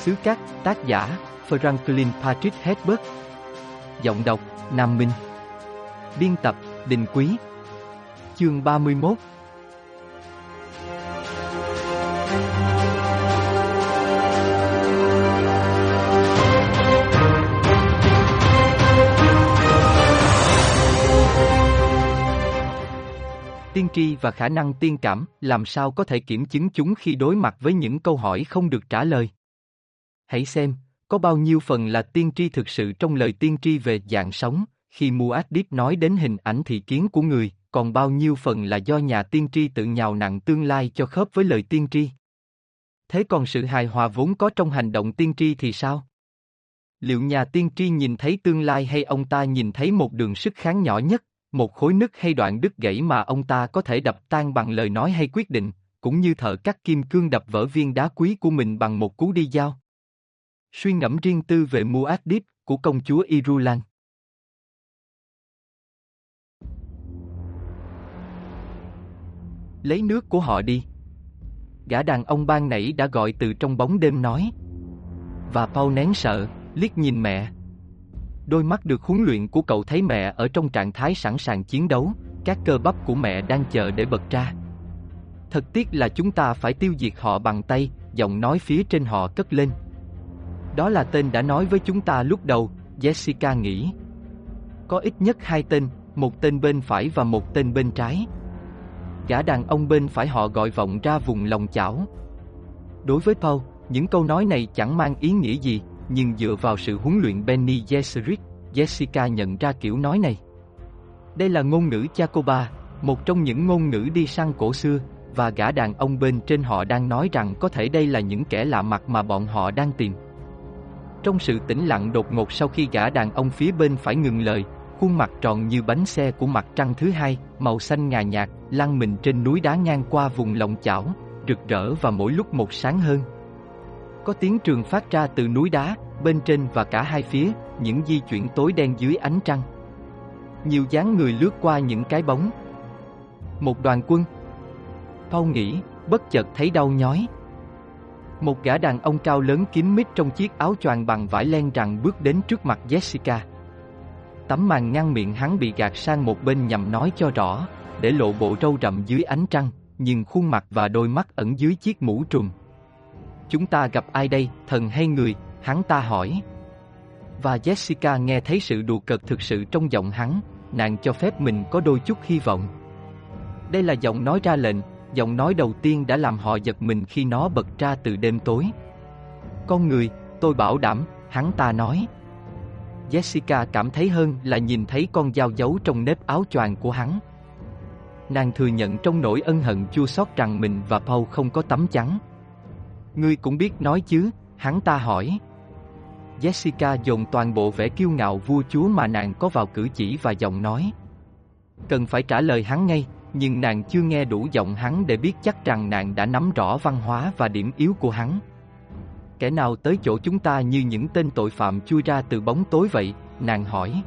Xứ Cát, tác giả, Franklin Patrick Hedberg. Giọng đọc, Nam Minh. Biên tập, Đình Quý. Chương 31 Tiên tri và khả năng tiên cảm, làm sao có thể kiểm chứng chúng khi đối mặt với những câu hỏi không được trả lời? Hãy xem, có bao nhiêu phần là tiên tri thực sự trong lời tiên tri về dạng sống, khi Muad'Dib nói đến hình ảnh thị kiến của người, còn bao nhiêu phần là do nhà tiên tri tự nhào nặng tương lai cho khớp với lời tiên tri. Thế còn sự hài hòa vốn có trong hành động tiên tri thì sao? Liệu nhà tiên tri nhìn thấy tương lai hay ông ta nhìn thấy một đường sức kháng nhỏ nhất, một khối nứt hay đoạn đứt gãy mà ông ta có thể đập tan bằng lời nói hay quyết định, cũng như thợ cắt kim cương đập vỡ viên đá quý của mình bằng một cú đi dao? Suy ngẫm riêng tư về Muad'Dib của công chúa Irulan. Lấy nước của họ đi. Gã đàn ông ban nãy đã gọi từ trong bóng đêm nói. Và Paul nén sợ, liếc nhìn mẹ. Đôi mắt được huấn luyện của cậu thấy mẹ ở trong trạng thái sẵn sàng chiến đấu, các cơ bắp của mẹ đang chờ để bật ra. Thật tiếc là chúng ta phải tiêu diệt họ bằng tay, giọng nói phía trên họ cất lên. Đó là tên đã nói với chúng ta lúc đầu, Jessica nghĩ. Có ít nhất hai tên, một tên bên phải và một tên bên trái. Gã đàn ông bên phải họ gọi vọng ra vùng lòng chảo. Đối với Paul, những câu nói này chẳng mang ý nghĩa gì, nhưng dựa vào sự huấn luyện Benny Gesserit, Jessica nhận ra kiểu nói này. Đây là ngôn ngữ Chacoba, một trong những ngôn ngữ đi săn cổ xưa, và gã đàn ông bên trên họ đang nói rằng có thể đây là những kẻ lạ mặt mà bọn họ đang tìm. Trong sự tĩnh lặng đột ngột sau khi gã đàn ông phía bên phải ngừng lời, khuôn mặt tròn như bánh xe của mặt trăng thứ hai, màu xanh ngà nhạt, lăn mình trên núi đá ngang qua vùng lòng chảo, rực rỡ và mỗi lúc một sáng hơn. Có tiếng trường phát ra từ núi đá, bên trên và cả hai phía, những di chuyển tối đen dưới ánh trăng. Nhiều dáng người lướt qua những cái bóng. Một đoàn quân. Paul nghĩ, bất chợt thấy đau nhói. Một gã đàn ông cao lớn kín mít trong chiếc áo choàng bằng vải len rằng bước đến trước mặt Jessica. Tấm màn ngăn miệng hắn bị gạt sang một bên nhằm nói cho rõ, để lộ bộ râu rậm dưới ánh trăng, nhưng khuôn mặt và đôi mắt ẩn dưới chiếc mũ trùm. Chúng ta gặp ai đây, thần hay người, hắn ta hỏi. Và Jessica nghe thấy sự đùa cợt thực sự trong giọng hắn, nàng cho phép mình có đôi chút hy vọng. Đây là giọng nói ra lệnh, giọng nói đầu tiên đã làm họ giật mình khi nó bật ra từ đêm tối. Con người, tôi bảo đảm, hắn ta nói. Jessica cảm thấy hơn là nhìn thấy con dao giấu trong nếp áo choàng của hắn. Nàng thừa nhận trong nỗi ân hận chua xót rằng mình và Paul không có tấm chắn. Ngươi cũng biết nói chứ, hắn ta hỏi. Jessica dồn toàn bộ vẻ kiêu ngạo vua chúa mà nàng có vào cử chỉ và giọng nói. Cần phải trả lời hắn ngay, nhưng nàng chưa nghe đủ giọng hắn để biết chắc rằng nàng đã nắm rõ văn hóa và điểm yếu của hắn. Kẻ nào tới chỗ chúng ta như những tên tội phạm chui ra từ bóng tối vậy, nàng hỏi.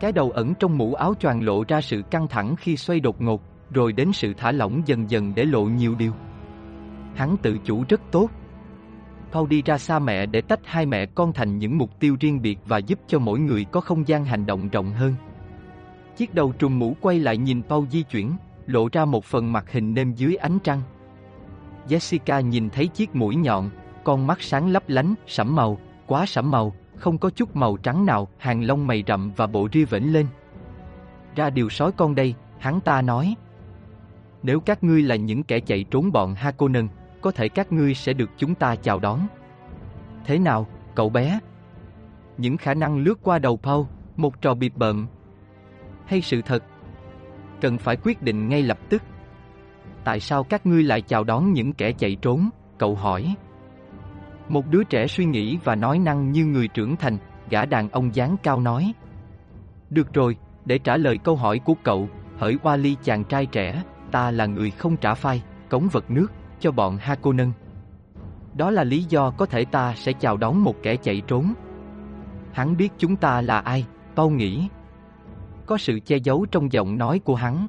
Cái đầu ẩn trong mũ áo choàng lộ ra sự căng thẳng khi xoay đột ngột, rồi đến sự thả lỏng dần dần để lộ nhiều điều. Hắn tự chủ rất tốt. Paul đi ra xa mẹ để tách hai mẹ con thành những mục tiêu riêng biệt và giúp cho mỗi người có không gian hành động rộng hơn. Chiếc đầu trùm mũ quay lại nhìn Paul di chuyển, lộ ra một phần mặt hình nêm dưới ánh trăng. Jessica nhìn thấy chiếc mũi nhọn, con mắt sáng lấp lánh, sẫm màu, quá sẫm màu, không có chút màu trắng nào, hàng lông mày rậm và bộ ria vểnh lên. Ra điều sói con đây, hắn ta nói. Nếu các ngươi là những kẻ chạy trốn bọn Hakonnen, có thể các ngươi sẽ được chúng ta chào đón. Thế nào, cậu bé? Những khả năng lướt qua đầu Paul, một trò bịp bợm. Hay sự thật? Cần phải quyết định ngay lập tức. Tại sao các ngươi lại chào đón những kẻ chạy trốn? Cậu hỏi. Một đứa trẻ suy nghĩ và nói năng như người trưởng thành, gã đàn ông dáng cao nói. Được rồi, để trả lời câu hỏi của cậu, hỡi Wally chàng trai trẻ, ta là người không trả phai, cống vật nước, cho bọn Hakonnen. Đó là lý do có thể ta sẽ chào đón một kẻ chạy trốn. Hắn biết chúng ta là ai, Paul nghĩ. Có sự che giấu trong giọng nói của hắn.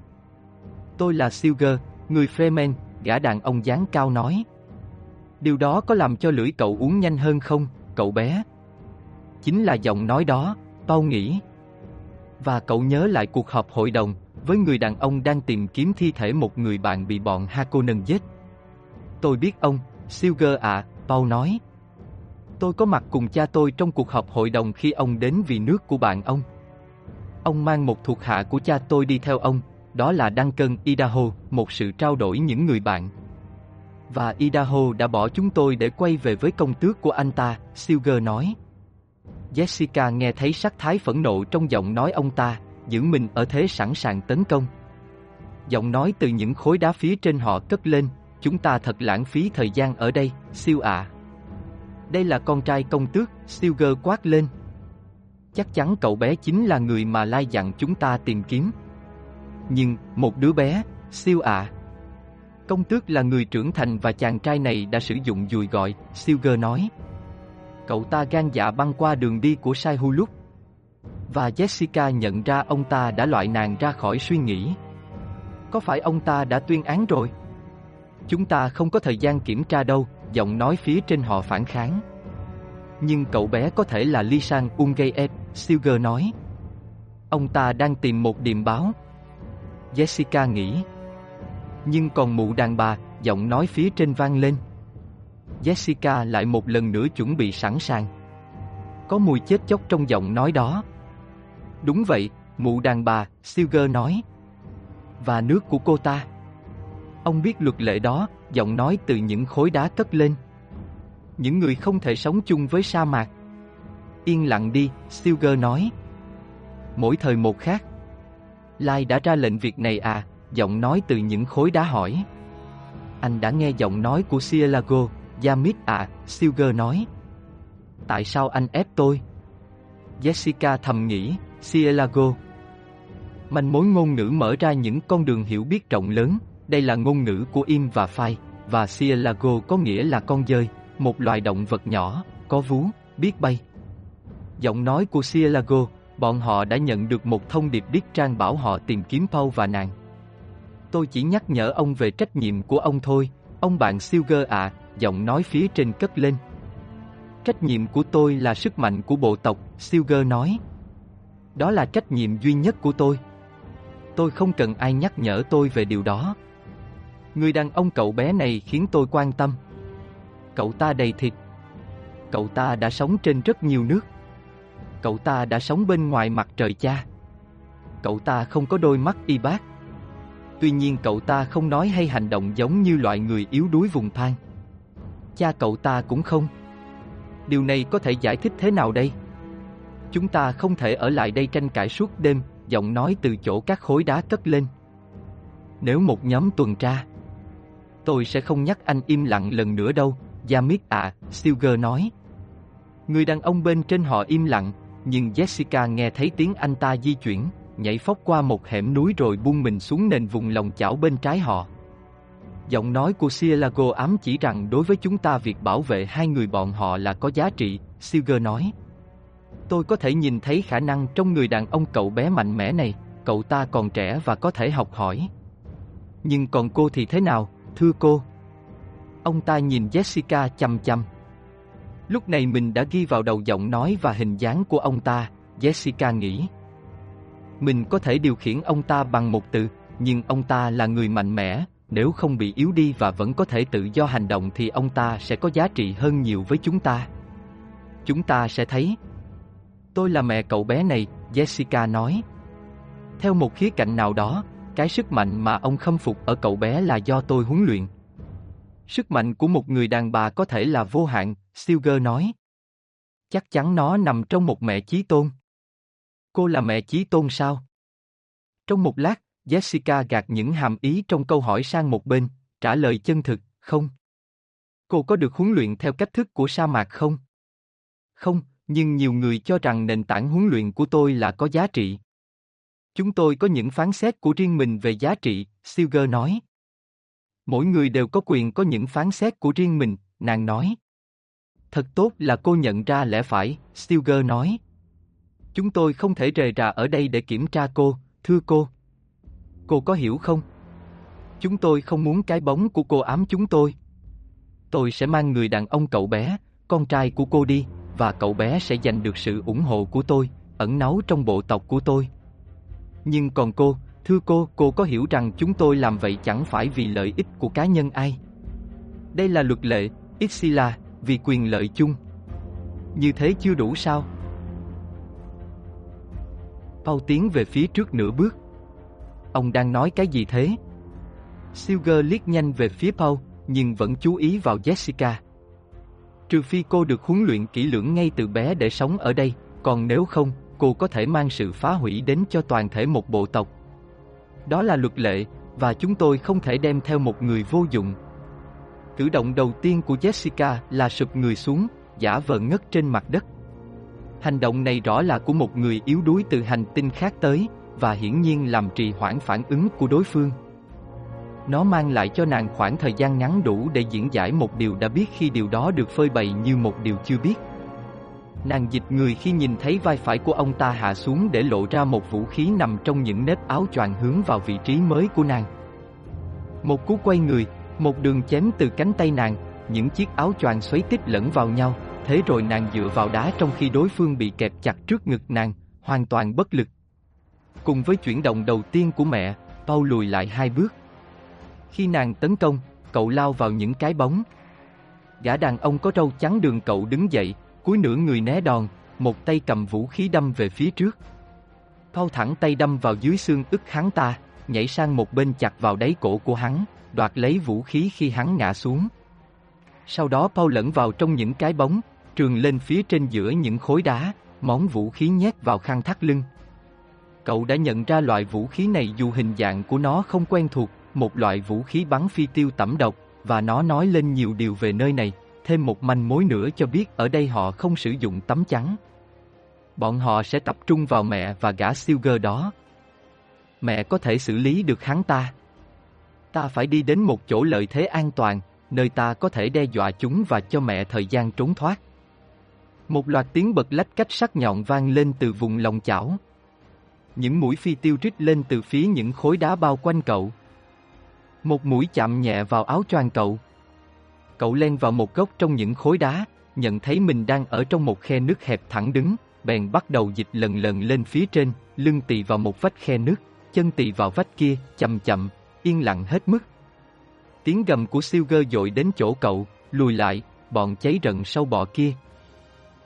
Tôi là Silger, người Fremen, gã đàn ông dáng cao nói. Điều đó có làm cho lưỡi cậu uống nhanh hơn không, cậu bé? Chính là giọng nói đó, Paul nghĩ. Và cậu nhớ lại cuộc họp hội đồng, với người đàn ông đang tìm kiếm thi thể một người bạn bị bọn Hakonnen giết. Tôi biết ông, Silger ạ, à, Paul nói. Tôi có mặt cùng cha tôi trong cuộc họp hội đồng khi ông đến vì nước của bạn ông. Ông mang một thuộc hạ của cha tôi đi theo ông, đó là Duncan Idaho, một sự trao đổi những người bạn. Và Idaho đã bỏ chúng tôi để quay về với công tước của anh ta, Silger nói. Jessica nghe thấy sắc thái phẫn nộ trong giọng nói ông ta, giữ mình ở thế sẵn sàng tấn công. Giọng nói từ những khối đá phía trên họ cất lên, chúng ta thật lãng phí thời gian ở đây, siêu ạ. Đây là con trai công tước, Silger quát lên. Chắc chắn cậu bé chính là người mà Lai dặn chúng ta tìm kiếm. Nhưng, một đứa bé, siêu ạ. Công tước là người trưởng thành và chàng trai này đã sử dụng dùi gọi, gơ nói. Cậu ta gan dạ băng qua đường đi của Sai Hulup. Và Jessica nhận ra ông ta đã loại nàng ra khỏi suy nghĩ. Có phải ông ta đã tuyên án rồi? Chúng ta không có thời gian kiểm tra đâu, giọng nói phía trên họ phản kháng. Nhưng cậu bé có thể là Lisan Ungayet, Silger nói. Ông ta đang tìm một điểm báo. Jessica nghĩ. Nhưng còn mụ đàn bà, giọng nói phía trên vang lên. Jessica lại một lần nữa chuẩn bị sẵn sàng. Có mùi chết chóc trong giọng nói đó. Đúng vậy, mụ đàn bà, Silger nói. Và nước của cô ta. Ông biết luật lệ đó, giọng nói từ những khối đá cất lên. Những người không thể sống chung với sa mạc. Yên lặng đi, Silger nói. Mỗi thời một khác. Lai đã ra lệnh việc này à, giọng nói từ những khối đá hỏi. Anh đã nghe giọng nói của Cielago, Yamit à, Silger nói. Tại sao anh ép tôi? Jessica thầm nghĩ, Cielago. Manh mối ngôn ngữ mở ra những con đường hiểu biết rộng lớn, đây là ngôn ngữ của Im và Phai, và Cielago có nghĩa là con dơi, một loài động vật nhỏ, có vú, biết bay. Giọng nói của Cielago, bọn họ đã nhận được một thông điệp điếc trang bảo họ tìm kiếm Paul và nàng. Tôi chỉ nhắc nhở ông về trách nhiệm của ông thôi, ông bạn Silger ạ, giọng nói phía trên cất lên. Trách nhiệm của tôi là sức mạnh của bộ tộc, Silger nói. Đó là trách nhiệm duy nhất của tôi. Tôi không cần ai nhắc nhở tôi về điều đó. Người đàn ông cậu bé này khiến tôi quan tâm. Cậu ta đầy thịt. Cậu ta đã sống trên rất nhiều nước. Cậu ta đã sống bên ngoài mặt trời cha. Cậu ta không có đôi mắt y bác. Tuy nhiên cậu ta không nói hay hành động giống như loại người yếu đuối vùng than. Cha cậu ta cũng không. Điều này có thể giải thích thế nào đây? Chúng ta không thể ở lại đây tranh cãi suốt đêm, giọng nói từ chỗ các khối đá cất lên. Nếu một nhóm tuần tra, tôi sẽ không nhắc anh im lặng lần nữa đâu, Yamit ạ, à, Silger nói. Người đàn ông bên trên họ im lặng, nhưng Jessica nghe thấy tiếng anh ta di chuyển, nhảy phóc qua một hẻm núi rồi buông mình xuống nền vùng lòng chảo bên trái họ. Giọng nói của Cielago ám chỉ rằng đối với chúng ta việc bảo vệ hai người bọn họ là có giá trị, Silger nói. Tôi có thể nhìn thấy khả năng trong người đàn ông cậu bé mạnh mẽ này, cậu ta còn trẻ và có thể học hỏi. Nhưng còn cô thì thế nào, thưa cô? Ông ta nhìn Jessica chăm chăm. Lúc này mình đã ghi vào đầu giọng nói và hình dáng của ông ta, Jessica nghĩ. Mình có thể điều khiển ông ta bằng một từ, nhưng ông ta là người mạnh mẽ, nếu không bị yếu đi và vẫn có thể tự do hành động thì ông ta sẽ có giá trị hơn nhiều với chúng ta. Chúng ta sẽ thấy. Tôi là mẹ cậu bé này, Jessica nói. Theo một khía cạnh nào đó, cái sức mạnh mà ông khâm phục ở cậu bé là do tôi huấn luyện. Sức mạnh của một người đàn bà có thể là vô hạn, Silger nói. Chắc chắn nó nằm trong một mẹ chí tôn. Cô là mẹ chí tôn sao? Trong một lát, Jessica gạt những hàm ý trong câu hỏi sang một bên, trả lời chân thực, không. Cô có được huấn luyện theo cách thức của sa mạc không? Không, nhưng nhiều người cho rằng nền tảng huấn luyện của tôi là có giá trị. Chúng tôi có những phán xét của riêng mình về giá trị, Silger nói. Mỗi người đều có quyền có những phán xét của riêng mình, nàng nói. Thật tốt là cô nhận ra lẽ phải, Stilger nói. Chúng tôi không thể rời rà ở đây để kiểm tra cô, thưa cô. Cô có hiểu không? Chúng tôi không muốn cái bóng của cô ám chúng tôi. tôi sẽ mang người đàn ông cậu bé, con trai của cô đi, và cậu bé sẽ giành được sự ủng hộ của tôi, ẩn náu trong bộ tộc của tôi. Nhưng còn cô, thưa cô, cô có hiểu rằng chúng tôi làm vậy chẳng phải vì lợi ích của cá nhân ai. Đây là luật lệ, Ixila, vì quyền lợi chung. Như thế chưa đủ sao? Paul tiến về phía trước nửa bước. Ông đang nói cái gì thế? Silger liếc nhanh về phía Paul, nhưng vẫn chú ý vào Jessica. Trừ phi cô được huấn luyện kỹ lưỡng ngay từ bé để sống ở đây, còn nếu không, cô có thể mang sự phá hủy đến cho toàn thể một bộ tộc. Đó là luật lệ, và chúng tôi không thể đem theo một người vô dụng. Cử động đầu tiên của Jessica là sụp người xuống, giả vờ ngất trên mặt đất. Hành động này rõ là của một người yếu đuối từ hành tinh khác tới, và hiển nhiên làm trì hoãn phản ứng của đối phương. Nó mang lại cho nàng khoảng thời gian ngắn đủ để diễn giải một điều đã biết khi điều đó được phơi bày như một điều chưa biết. Nàng dịch người khi nhìn thấy vai phải của ông ta hạ xuống để lộ ra một vũ khí nằm trong những nếp áo choàng hướng vào vị trí mới của nàng. Một cú quay người, một đường chém từ cánh tay nàng, những chiếc áo choàng xoáy tít lẫn vào nhau, thế rồi nàng dựa vào đá trong khi đối phương bị kẹp chặt trước ngực nàng, hoàn toàn bất lực. Cùng với chuyển động đầu tiên của mẹ, Paul lùi lại hai bước. Khi nàng tấn công, cậu lao vào những cái bóng. Gã đàn ông có râu trắng đường cậu đứng dậy, cúi nửa người né đòn, một tay cầm vũ khí đâm về phía trước. Thao thẳng tay đâm vào dưới xương ức hắn ta, nhảy sang một bên chặt vào đáy cổ của hắn, đoạt lấy vũ khí khi hắn ngã xuống. Sau đó Paul lẫn vào trong những cái bóng, trường lên phía trên giữa những khối đá, món vũ khí nhét vào khăn thắt lưng. Cậu đã nhận ra loại vũ khí này dù hình dạng của nó không quen thuộc, một loại vũ khí bắn phi tiêu tẩm độc, và nó nói lên nhiều điều về nơi này, thêm một manh mối nữa cho biết ở đây họ không sử dụng tấm chắn. Bọn họ sẽ tập trung vào mẹ và gã siêu gơ đó. Mẹ có thể xử lý được hắn ta. Ta phải đi đến một chỗ lợi thế an toàn, nơi ta có thể đe dọa chúng và cho mẹ thời gian trốn thoát. Một loạt tiếng bật lách cách sắc nhọn vang lên từ vùng lòng chảo. Những mũi phi tiêu rít lên từ phía những khối đá bao quanh cậu. Một mũi chạm nhẹ vào áo choàng cậu. Cậu len vào một góc trong những khối đá, nhận thấy mình đang ở trong một khe nước hẹp thẳng đứng, bèn bắt đầu dịch lần lần lên phía trên, lưng tỳ vào một vách khe nước, chân tỳ vào vách kia, chậm chậm, yên lặng hết mức. Tiếng gầm của siêu gơ dội đến chỗ cậu, lùi lại, bọn cháy rận sâu bọ kia.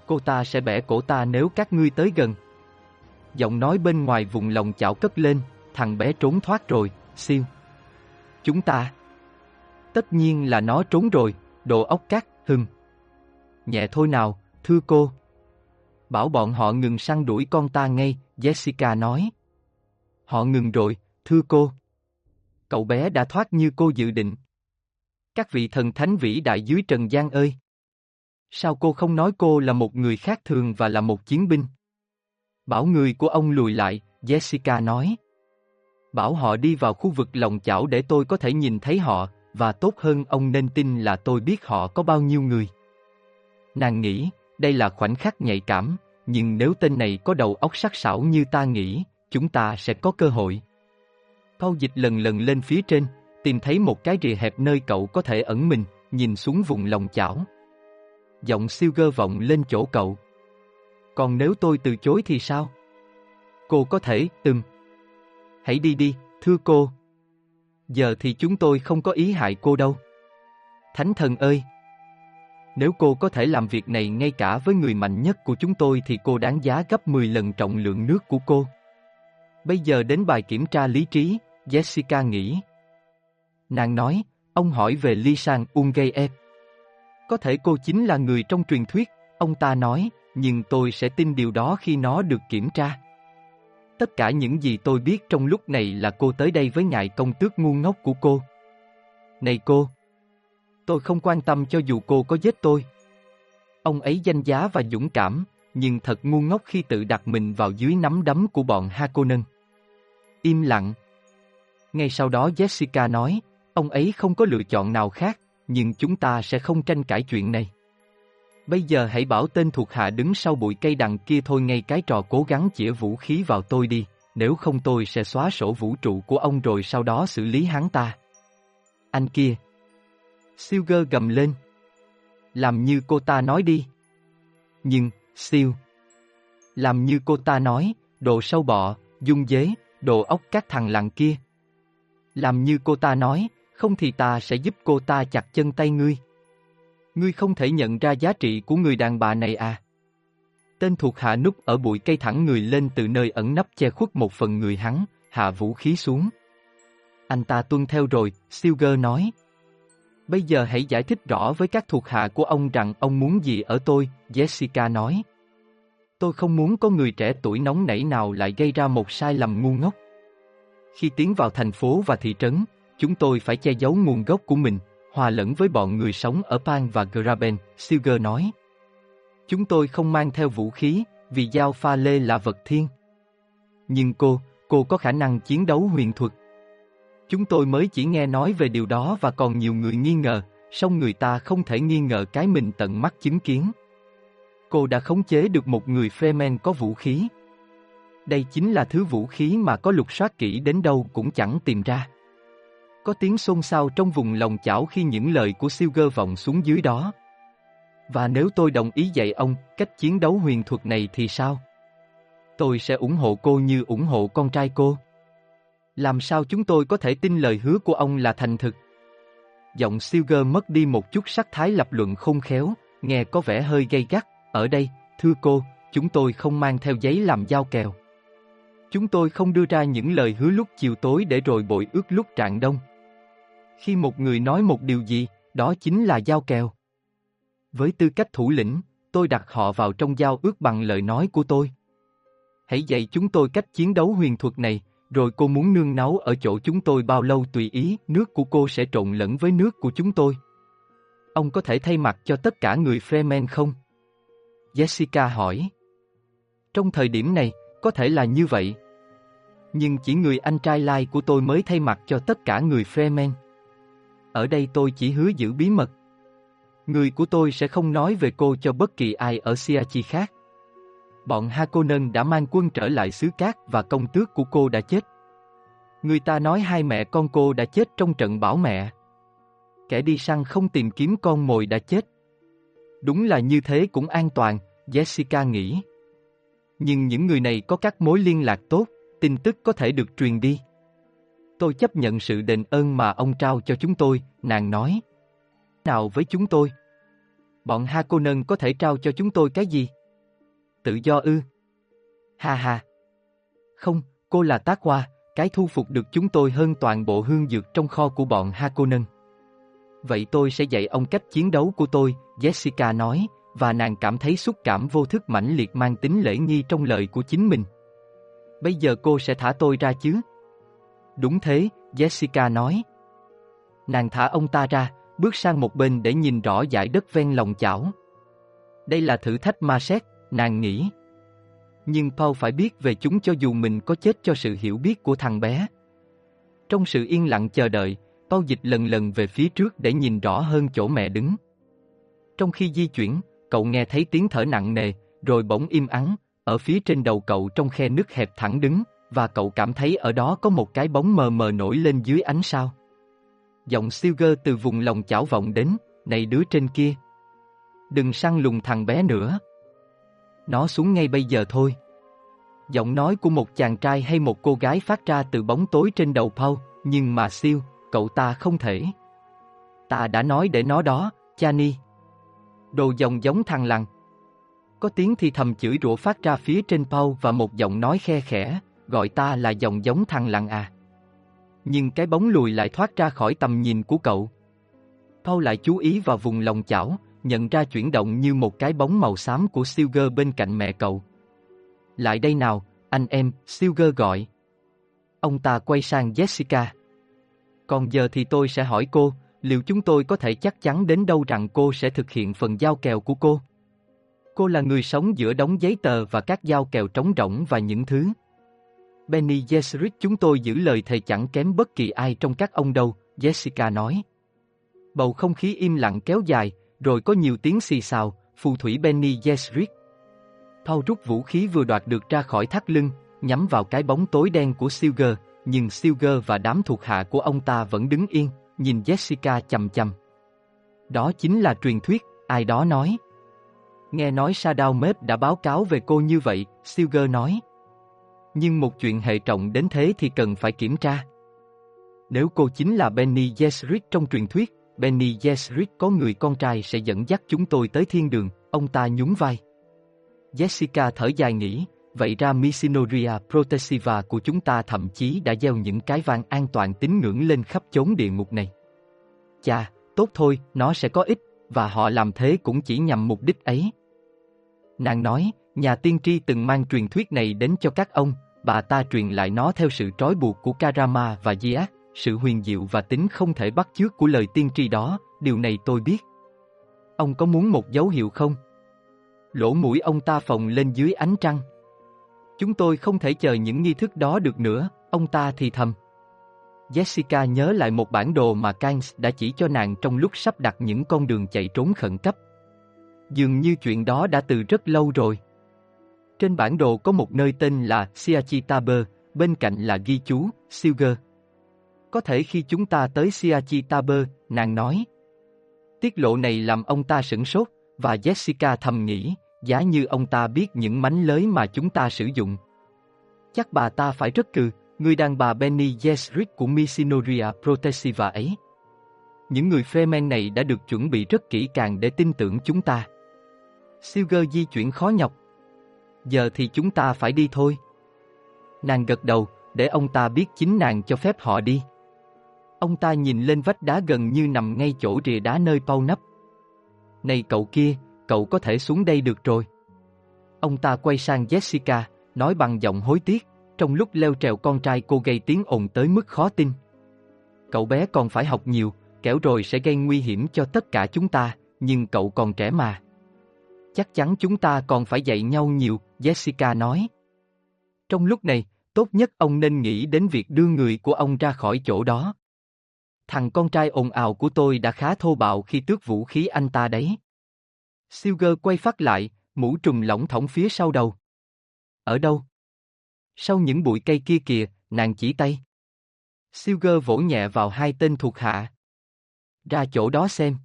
Cô ta sẽ bẻ cổ ta nếu các ngươi tới gần. Giọng nói bên ngoài vùng lòng chảo cất lên, thằng bé trốn thoát rồi, siêu. Chúng ta. Tất nhiên là nó trốn rồi, đồ ốc cát, hưng. Nhẹ thôi nào, thưa cô. Bảo bọn họ ngừng săn đuổi con ta ngay, Jessica nói. Họ ngừng rồi, thưa cô. Cậu bé đã thoát như cô dự định. Các vị thần thánh vĩ đại dưới trần gian ơi! Sao cô không nói cô là một người khác thường và là một chiến binh? Bảo người của ông lùi lại, Jessica nói. Bảo họ đi vào khu vực lòng chảo để tôi có thể nhìn thấy họ, và tốt hơn ông nên tin là tôi biết họ có bao nhiêu người. Nàng nghĩ, đây là khoảnh khắc nhạy cảm, nhưng nếu tên này có đầu óc sắc sảo như ta nghĩ, chúng ta sẽ có cơ hội. Câu dịch lần lần lên phía trên, tìm thấy một cái rìa hẹp nơi cậu có thể ẩn mình, nhìn xuống vùng lòng chảo. Giọng siêu gơ vọng lên chỗ cậu. Còn nếu tôi từ chối thì sao? Cô có thể, từng. Hãy đi đi, thưa cô. Giờ thì chúng tôi không có ý hại cô đâu. Thánh thần ơi! Nếu cô có thể làm việc này ngay cả với người mạnh nhất của chúng tôi thì cô đáng giá gấp 10 lần trọng lượng nước của cô. Bây giờ đến bài kiểm tra lý trí, Jessica nghĩ. Nàng nói, ông hỏi về Lisan Ungayev. Có thể cô chính là người trong truyền thuyết, ông ta nói, nhưng tôi sẽ tin điều đó khi nó được kiểm tra. Tất cả những gì tôi biết trong lúc này là cô tới đây với ngài công tước ngu ngốc của cô. Này cô! Tôi không quan tâm cho dù cô có giết tôi. Ông ấy danh giá và dũng cảm, nhưng thật ngu ngốc khi tự đặt mình vào dưới nắm đấm của bọn Hakonen. Im lặng. Ngay sau đó Jessica nói, ông ấy không có lựa chọn nào khác, nhưng chúng ta sẽ không tranh cãi chuyện này. Bây giờ hãy bảo tên thuộc hạ đứng sau bụi cây đằng kia thôi ngay cái trò cố gắng chĩa vũ khí vào tôi đi, nếu không tôi sẽ xóa sổ vũ trụ của ông rồi sau đó xử lý hắn ta. Anh kia. Silger gầm lên, Làm như cô ta nói đi. Nhưng, siêu. Làm như cô ta nói, đồ sâu bọ, dung dế, đồ ốc các thằng lặng kia. Làm như cô ta nói, không thì ta sẽ giúp cô ta chặt chân tay ngươi. Ngươi không thể nhận ra giá trị của người đàn bà này à? Tên thuộc hạ núp ở bụi cây thẳng người lên từ nơi ẩn nấp che khuất một phần người hắn, hạ vũ khí xuống. Anh ta tuân theo rồi, Silger nói. Bây giờ hãy giải thích rõ với các thuộc hạ của ông rằng ông muốn gì ở tôi, Jessica nói. Tôi không muốn có người trẻ tuổi nóng nảy nào lại gây ra một sai lầm ngu ngốc. Khi tiến vào thành phố và thị trấn, chúng tôi phải che giấu nguồn gốc của mình, hòa lẫn với bọn người sống ở Pan và Graben, Silger nói. Chúng tôi không mang theo vũ khí, vì dao pha lê là vật thiên. Nhưng cô, cô có khả năng chiến đấu huyền thuật. Chúng tôi mới chỉ nghe nói về điều đó và còn nhiều người nghi ngờ, song người ta không thể nghi ngờ cái mình tận mắt chứng kiến. Cô đã khống chế được một người Fremen có vũ khí. Đây chính là thứ vũ khí mà có lục soát kỹ đến đâu cũng chẳng tìm ra. Có tiếng xôn xao trong vùng lòng chảo khi những lời của Silger vọng xuống dưới đó. Và nếu tôi đồng ý dạy ông cách chiến đấu huyền thuật này thì sao? Tôi sẽ ủng hộ cô như ủng hộ con trai cô. Làm sao chúng tôi có thể tin lời hứa của ông là thành thực? Giọng Silger mất đi một chút sắc thái lập luận không khéo, nghe có vẻ hơi gay gắt. Ở đây, thưa cô, chúng tôi không mang theo giấy làm giao kèo. Chúng tôi không đưa ra những lời hứa lúc chiều tối để rồi bội ước lúc trạng đông. Khi một người nói một điều gì, đó chính là giao kèo. Với tư cách thủ lĩnh, tôi đặt họ vào trong giao ước bằng lời nói của tôi. Hãy dạy chúng tôi cách chiến đấu huyền thuật này, rồi cô muốn nương náu ở chỗ chúng tôi bao lâu tùy ý, nước của cô sẽ trộn lẫn với nước của chúng tôi. Ông có thể thay mặt cho tất cả người Fremen không? Jessica hỏi. Trong thời điểm này, có thể là như vậy. Nhưng chỉ người anh trai lai của tôi mới thay mặt cho tất cả người Fremen. Ở đây tôi chỉ hứa giữ bí mật. Người của tôi sẽ không nói về cô cho bất kỳ ai ở Siachi khác. Bọn Hakonen đã mang quân trở lại xứ cát và công tước của cô đã chết. Người ta nói hai mẹ con cô đã chết trong trận bảo mẹ. Kẻ đi săn không tìm kiếm con mồi đã chết. Đúng là như thế cũng an toàn, Jessica nghĩ. Nhưng những người này có các mối liên lạc tốt, tin tức có thể được truyền đi. Tôi chấp nhận sự đền ơn mà ông trao cho chúng tôi, nàng nói. Nào với chúng tôi? Bọn Hakonen có thể trao cho chúng tôi cái gì? Tự do ư? Ha ha! Không, cô là tác hoa, cái thu phục được chúng tôi hơn toàn bộ hương dược trong kho của bọn Hakonen. Vậy tôi sẽ dạy ông cách chiến đấu của tôi, Jessica nói, và nàng cảm thấy xúc cảm vô thức mãnh liệt mang tính lễ nghi trong lời của chính mình. Bây giờ cô sẽ thả tôi ra chứ? Đúng thế, Jessica nói. Nàng thả ông ta ra, bước sang một bên để nhìn rõ dải đất ven lòng chảo. Đây là thử thách ma xét, nàng nghĩ. Nhưng Paul phải biết về chúng cho dù mình có chết cho sự hiểu biết của thằng bé. Trong sự yên lặng chờ đợi, Paul dịch lần lần về phía trước để nhìn rõ hơn chỗ mẹ đứng. Trong khi di chuyển, cậu nghe thấy tiếng thở nặng nề, rồi bỗng im ắng, ở phía trên đầu cậu trong khe nước hẹp thẳng đứng, và cậu cảm thấy ở đó có một cái bóng mờ mờ nổi lên dưới ánh sao. Giọng Silger từ vùng lòng chảo vọng đến, này đứa trên kia. Đừng săn lùng thằng bé nữa. Nó xuống ngay bây giờ thôi. Giọng nói của một chàng trai hay một cô gái phát ra từ bóng tối trên đầu Paul, nhưng mà siêu, cậu ta không thể. Ta đã nói để nó đó, Chani. Đồ dòng giống thằng lằn. Có tiếng thì thầm chửi rủa phát ra phía trên Paul và một giọng nói khe khẽ, gọi ta là dòng giống thằng lặng à. Nhưng cái bóng lùi lại thoát ra khỏi tầm nhìn của cậu. Paul lại chú ý vào vùng lòng chảo, nhận ra chuyển động như một cái bóng màu xám của Silger bên cạnh mẹ cậu. Lại đây nào, anh em, Silger gọi. Ông ta quay sang Jessica. Còn giờ thì tôi sẽ hỏi cô, liệu chúng tôi có thể chắc chắn đến đâu rằng cô sẽ thực hiện phần giao kèo của cô? Cô là người sống giữa đống giấy tờ và các giao kèo trống rỗng và những thứ. Benny Gesserit chúng tôi giữ lời thầy chẳng kém bất kỳ ai trong các ông đâu, Jessica nói. Bầu không khí im lặng kéo dài, rồi có nhiều tiếng xì xào, phù thủy Benny Gesserit. Paul rút vũ khí vừa đoạt được ra khỏi thắt lưng, nhắm vào cái bóng tối đen của Silger, nhưng Silger và đám thuộc hạ của ông ta vẫn đứng yên, nhìn Jessica chầm chầm. Đó chính là truyền thuyết, ai đó nói. Nghe nói Sadao Mep đã báo cáo về cô như vậy, Silger nói. Nhưng một chuyện hệ trọng đến thế thì cần phải kiểm tra. Nếu cô chính là Benny Gesserit trong truyền thuyết, Benny Gesserit có người con trai sẽ dẫn dắt chúng tôi tới thiên đường, ông ta nhún vai. Jessica thở dài nghĩ, vậy ra Missinoria Protesiva của chúng ta thậm chí đã gieo những cái vang an toàn tín ngưỡng lên khắp chốn địa ngục này. Chà, tốt thôi, nó sẽ có ích, và họ làm thế cũng chỉ nhằm mục đích ấy. Nàng nói, nhà tiên tri từng mang truyền thuyết này đến cho các ông, bà ta truyền lại nó theo sự trói buộc của Karama và Diak, sự huyền diệu và tính không thể bắt chước của lời tiên tri đó, điều này tôi biết. Ông có muốn một dấu hiệu không? Lỗ mũi ông ta phồng lên dưới ánh trăng. Chúng tôi không thể chờ những nghi thức đó được nữa, ông ta thì thầm. Jessica nhớ lại một bản đồ mà Kangs đã chỉ cho nàng trong lúc sắp đặt những con đường chạy trốn khẩn cấp. Dường như chuyện đó đã từ rất lâu rồi. Trên bản đồ có một nơi tên là Siachitaber, bên cạnh là ghi chú, Silger. Có thể khi chúng ta tới Siachitaber, nàng nói. Tiết lộ này làm ông ta sửng sốt, và Jessica thầm nghĩ, giá như ông ta biết những mánh lới mà chúng ta sử dụng. Chắc bà ta phải rất cừ, người đàn bà Benny Gesserit của Missinoria Protesiva ấy. Những người Fremen này đã được chuẩn bị rất kỹ càng để tin tưởng chúng ta. Silger di chuyển khó nhọc. Giờ thì chúng ta phải đi thôi. Nàng gật đầu, để ông ta biết chính nàng cho phép họ đi. Ông ta nhìn lên vách đá gần như nằm ngay chỗ rìa đá nơi Paul nấp. Này cậu kia, cậu có thể xuống đây được rồi. Ông ta quay sang Jessica, nói bằng giọng hối tiếc, trong lúc leo trèo con trai cô gây tiếng ồn tới mức khó tin. Cậu bé còn phải học nhiều, kẻo rồi sẽ gây nguy hiểm cho tất cả chúng ta, nhưng cậu còn trẻ mà. Chắc chắn chúng ta còn phải dạy nhau nhiều, Jessica nói. Trong lúc này, tốt nhất ông nên nghĩ đến việc đưa người của ông ra khỏi chỗ đó. Thằng con trai ồn ào của tôi đã khá thô bạo khi tước vũ khí anh ta đấy. Silger quay phát lại, mũ trùm lỏng thỏng phía sau đầu. Ở đâu? Sau những bụi cây kia kìa, nàng chỉ tay. Silger vỗ nhẹ vào hai tên thuộc hạ. Ra chỗ đó xem.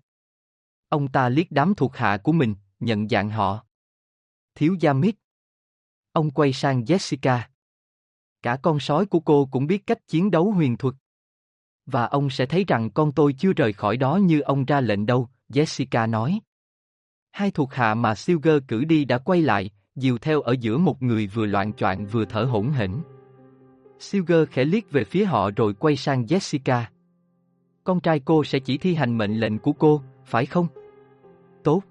Ông ta liếc đám thuộc hạ của mình, nhận dạng họ. Thiếu gia mít. Ông quay sang Jessica. Cả con sói của cô cũng biết cách chiến đấu huyền thuật. Và ông sẽ thấy rằng con tôi chưa rời khỏi đó như ông ra lệnh đâu, Jessica nói. Hai thuộc hạ mà Silger cử đi đã quay lại, dìu theo ở giữa một người vừa loạn choạng vừa thở hổn hển. Silger khẽ liếc về phía họ rồi quay sang Jessica. Con trai cô sẽ chỉ thi hành mệnh lệnh của cô, phải không? Tốt.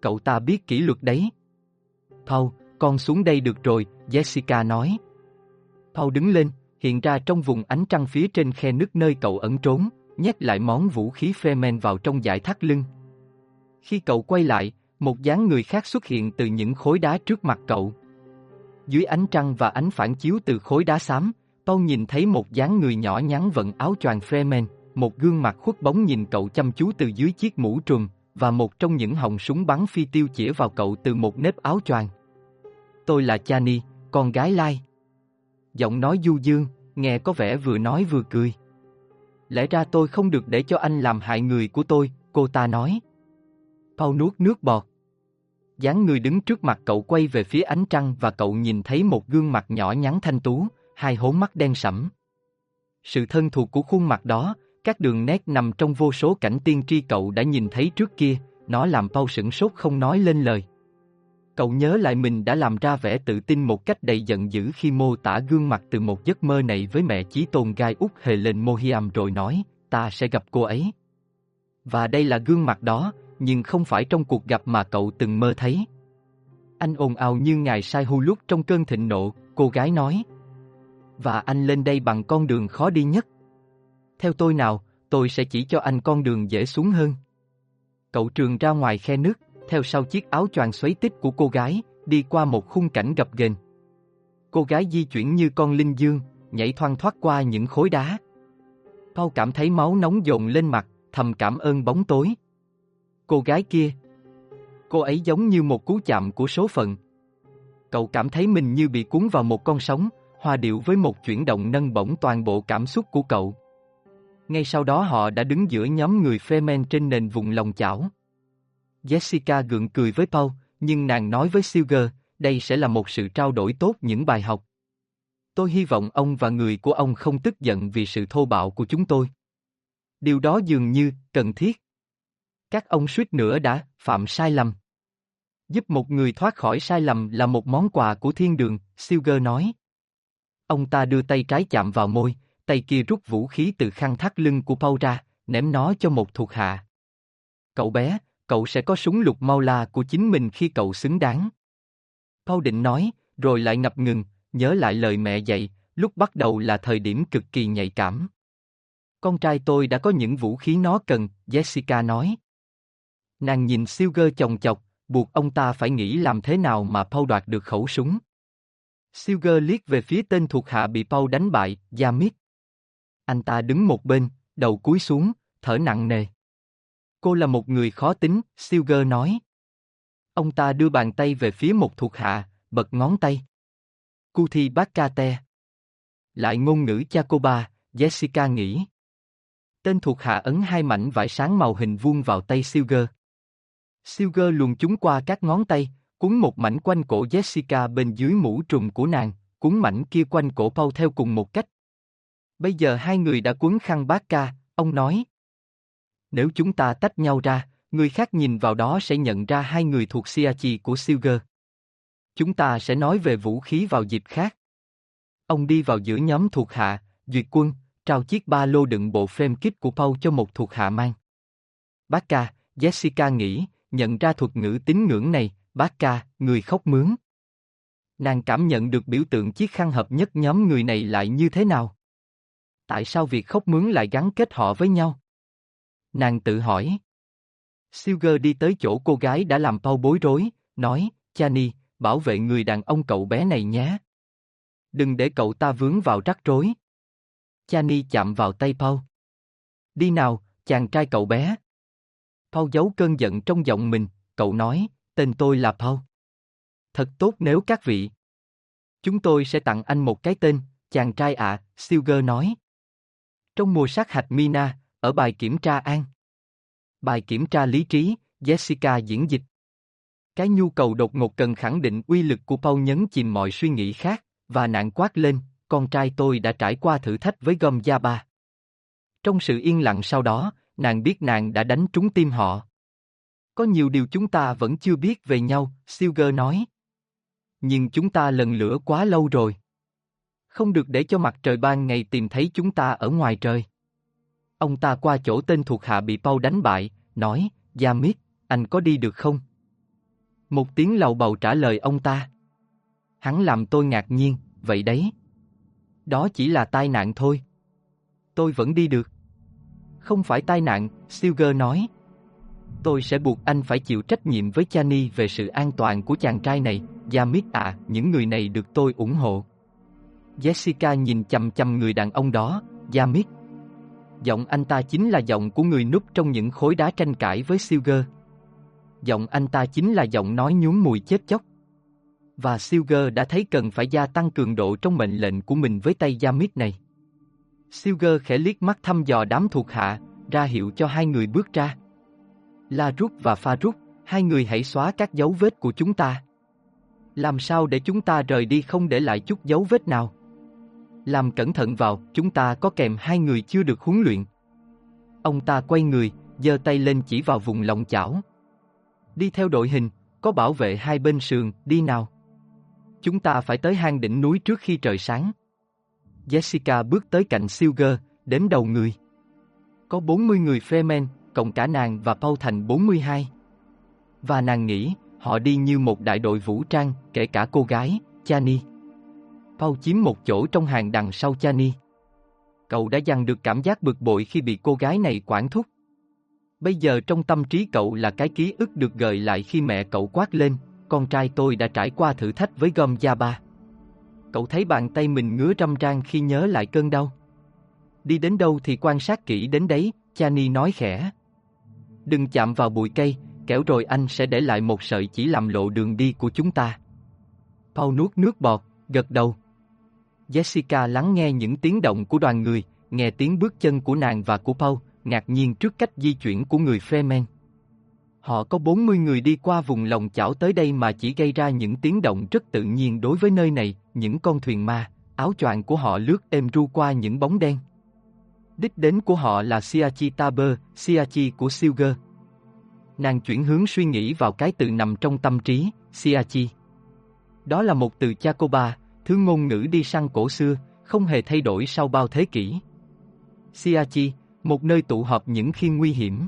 Cậu ta biết kỷ luật đấy. Paul, con xuống đây được rồi, Jessica nói. Paul đứng lên, hiện ra trong vùng ánh trăng phía trên khe nước nơi cậu ẩn trốn, nhét lại món vũ khí Fremen vào trong giải thắt lưng. Khi cậu quay lại, một dáng người khác xuất hiện từ những khối đá trước mặt cậu. Dưới ánh trăng và ánh phản chiếu từ khối đá xám, Paul nhìn thấy một dáng người nhỏ nhắn vận áo choàng Fremen, một gương mặt khuất bóng nhìn cậu chăm chú từ dưới chiếc mũ trùm, và một trong những họng súng bắn phi tiêu chĩa vào cậu từ một nếp áo choàng. Tôi là Chani, con gái Lai. Giọng nói du dương, nghe có vẻ vừa nói vừa cười. Lẽ ra tôi không được để cho anh làm hại người của tôi, cô ta nói. Paul nuốt nước bọt. dáng người đứng trước mặt cậu quay về phía ánh trăng và cậu nhìn thấy một gương mặt nhỏ nhắn thanh tú, hai hố mắt đen sẫm. Sự thân thuộc của khuôn mặt đó, các đường nét nằm trong vô số cảnh tiên tri cậu đã nhìn thấy trước kia, nó làm Paul sửng sốt không nói lên lời. Cậu nhớ lại mình đã làm ra vẻ tự tin một cách đầy giận dữ khi mô tả gương mặt từ một giấc mơ này với mẹ chí tôn gai út hề lên Mohiam rồi nói, ta sẽ gặp cô ấy. Và đây là gương mặt đó, nhưng không phải trong cuộc gặp mà cậu từng mơ thấy. Anh ồn ào như ngài sai hu lúc trong cơn thịnh nộ, cô gái nói. Và anh lên đây bằng con đường khó đi nhất. Theo tôi nào, tôi sẽ chỉ cho anh con đường dễ xuống hơn. Cậu trường ra ngoài khe nước, theo sau chiếc áo choàng xoáy tích của cô gái, đi qua một khung cảnh gập ghềnh. Cô gái di chuyển như con linh dương, nhảy thoăn thoát qua những khối đá. Paul cảm thấy máu nóng dồn lên mặt, thầm cảm ơn bóng tối. Cô gái kia. Cô ấy giống như một cú chạm của số phận. Cậu cảm thấy mình như bị cuốn vào một con sóng, hòa điệu với một chuyển động nâng bổng toàn bộ cảm xúc của cậu. Ngay sau đó họ đã đứng giữa nhóm người phê men trên nền vùng lòng chảo. Jessica gượng cười với Paul, nhưng nàng nói với Silger, đây sẽ là một sự trao đổi tốt những bài học. Tôi hy vọng ông và người của ông không tức giận vì sự thô bạo của chúng tôi. Điều đó dường như cần thiết. Các ông suýt nữa đã phạm sai lầm. Giúp một người thoát khỏi sai lầm là một món quà của thiên đường, Silger nói. Ông ta đưa tay trái chạm vào môi, tay kia rút vũ khí từ khăn thắt lưng của Paul ra, ném nó cho một thuộc hạ. Cậu bé, cậu sẽ có súng lục mau la của chính mình khi cậu xứng đáng. Paul định nói, rồi lại ngập ngừng, nhớ lại lời mẹ dạy, lúc bắt đầu là thời điểm cực kỳ nhạy cảm. Con trai tôi đã có những vũ khí nó cần, Jessica nói. Nàng nhìn Silger chồng chọc, buộc ông ta phải nghĩ làm thế nào mà Paul đoạt được khẩu súng. Silger liếc về phía tên thuộc hạ bị Paul đánh bại, Yamit. Anh ta đứng một bên, đầu cúi xuống, thở nặng nề. Cô là một người khó tính, Silger nói. Ông ta đưa bàn tay về phía một thuộc hạ, bật ngón tay. Kuthi Bakate. Lại ngôn ngữ Chacoba, Jessica nghĩ. Tên thuộc hạ ấn hai mảnh vải sáng màu hình vuông vào tay Silger. Silger luồn chúng qua các ngón tay, cuốn một mảnh quanh cổ Jessica bên dưới mũ trùm của nàng, cuốn mảnh kia quanh cổ Paul theo cùng một cách. Bây giờ hai người đã cuốn khăn bát ca, ông nói. Nếu chúng ta tách nhau ra, người khác nhìn vào đó sẽ nhận ra hai người thuộc Siachi của Silger. Chúng ta sẽ nói về vũ khí vào dịp khác. Ông đi vào giữa nhóm thuộc hạ, duyệt quân, trao chiếc ba lô đựng bộ frame kit của Paul cho một thuộc hạ mang. Bác ca, Jessica nghĩ, nhận ra thuật ngữ tín ngưỡng này, bác ca, người khóc mướn. Nàng cảm nhận được biểu tượng chiếc khăn hợp nhất nhóm người này lại như thế nào? Tại sao việc khóc mướn lại gắn kết họ với nhau? Nàng tự hỏi. Silger đi tới chỗ cô gái đã làm Paul bối rối, nói, Chani, bảo vệ người đàn ông cậu bé này nhé. Đừng để cậu ta vướng vào rắc rối. Chani chạm vào tay Paul. Đi nào, chàng trai cậu bé. Paul giấu cơn giận trong giọng mình, cậu nói, tên tôi là Paul. Thật tốt nếu các vị. Chúng tôi sẽ tặng anh một cái tên, chàng trai ạ, à, Silger nói. Trong mùa sát hạch Mina, ở bài kiểm tra an. Bài kiểm tra lý trí, Jessica diễn dịch. Cái nhu cầu đột ngột cần khẳng định uy lực của Paul nhấn chìm mọi suy nghĩ khác, và nạn quát lên, con trai tôi đã trải qua thử thách với gom gia ba. Trong sự yên lặng sau đó, nàng biết nàng đã đánh trúng tim họ. Có nhiều điều chúng ta vẫn chưa biết về nhau, Silger nói. Nhưng chúng ta lần lửa quá lâu rồi. Không được để cho mặt trời ban ngày tìm thấy chúng ta ở ngoài trời. Ông ta qua chỗ tên thuộc hạ bị Paul đánh bại, nói, Yamit, anh có đi được không? Một tiếng lầu bầu trả lời ông ta. Hắn làm tôi ngạc nhiên, vậy đấy. Đó chỉ là tai nạn thôi. Tôi vẫn đi được. Không phải tai nạn, Silger nói. Tôi sẽ buộc anh phải chịu trách nhiệm với Chani về sự an toàn của chàng trai này, Yamit à, những người này được tôi ủng hộ. Jessica nhìn chầm chầm người đàn ông đó, Yamit. Giọng anh ta chính là giọng của người núp trong những khối đá tranh cãi với Silger. Giọng anh ta chính là giọng nói nhuốm mùi chết chóc. Và Silger đã thấy cần phải gia tăng cường độ trong mệnh lệnh của mình với tay Yamit này. Silger khẽ liếc mắt thăm dò đám thuộc hạ, ra hiệu cho hai người bước ra. La Rút và Pha Rút, hai người hãy xóa các dấu vết của chúng ta. Làm sao để chúng ta rời đi không để lại chút dấu vết nào? Làm cẩn thận vào, chúng ta có kèm hai người chưa được huấn luyện. Ông ta quay người, giơ tay lên chỉ vào vùng lòng chảo. Đi theo đội hình, có bảo vệ hai bên sườn, đi nào. Chúng ta phải tới hang đỉnh núi trước khi trời sáng. Jessica bước tới cạnh Silger, đếm đầu người. Có 40 người Fremen, cộng cả nàng và Paul thành 42. Và nàng nghĩ, họ đi như một đại đội vũ trang, kể cả cô gái, Chani. Paul chiếm một chỗ trong hàng đằng sau Chani. Cậu đã dằn được cảm giác bực bội khi bị cô gái này quản thúc. Bây giờ trong tâm trí cậu là cái ký ức được gợi lại khi mẹ cậu quát lên, con trai tôi đã trải qua thử thách với gom gia ba. Cậu thấy bàn tay mình ngứa râm ran khi nhớ lại cơn đau. Đi đến đâu thì quan sát kỹ đến đấy, Chani nói khẽ. Đừng chạm vào bụi cây, kẻo rồi anh sẽ để lại một sợi chỉ làm lộ đường đi của chúng ta. Paul nuốt nước bọt, gật đầu. Jessica lắng nghe những tiếng động của đoàn người, nghe tiếng bước chân của nàng và của Paul, ngạc nhiên trước cách di chuyển của người Fremen. Họ có 40 người đi qua vùng lòng chảo tới đây mà chỉ gây ra những tiếng động rất tự nhiên đối với nơi này, những con thuyền ma, áo choàng của họ lướt êm ru qua những bóng đen. Đích đến của họ là Siachi Taber, Siachi của Silger. Nàng chuyển hướng suy nghĩ vào cái từ nằm trong tâm trí, Siachi. Đó là một từ Chacoba, thứ ngôn ngữ đi săn cổ xưa, không hề thay đổi sau bao thế kỷ. Siachi, một nơi tụ họp những khi nguy hiểm.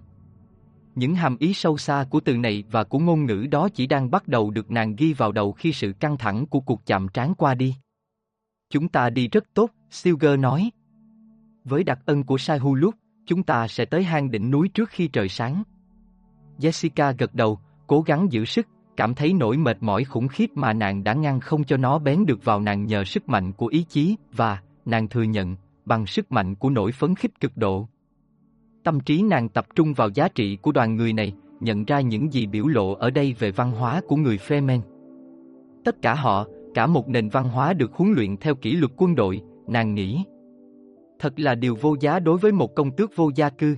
Những hàm ý sâu xa của từ này và của ngôn ngữ đó chỉ đang bắt đầu được nàng ghi vào đầu khi sự căng thẳng của cuộc chạm trán qua đi. Chúng ta đi rất tốt, Silger nói. Với đặc ân của Sai Hu chúng ta sẽ tới hang đỉnh núi trước khi trời sáng. Jessica gật đầu, cố gắng giữ sức, cảm thấy nỗi mệt mỏi khủng khiếp mà nàng đã ngăn không cho nó bén được vào nàng nhờ sức mạnh của ý chí và, nàng thừa nhận, bằng sức mạnh của nỗi phấn khích cực độ. Tâm trí nàng tập trung vào giá trị của đoàn người này, nhận ra những gì biểu lộ ở đây về văn hóa của người fremen Tất cả họ, cả một nền văn hóa được huấn luyện theo kỷ luật quân đội, nàng nghĩ. Thật là điều vô giá đối với một công tước vô gia cư.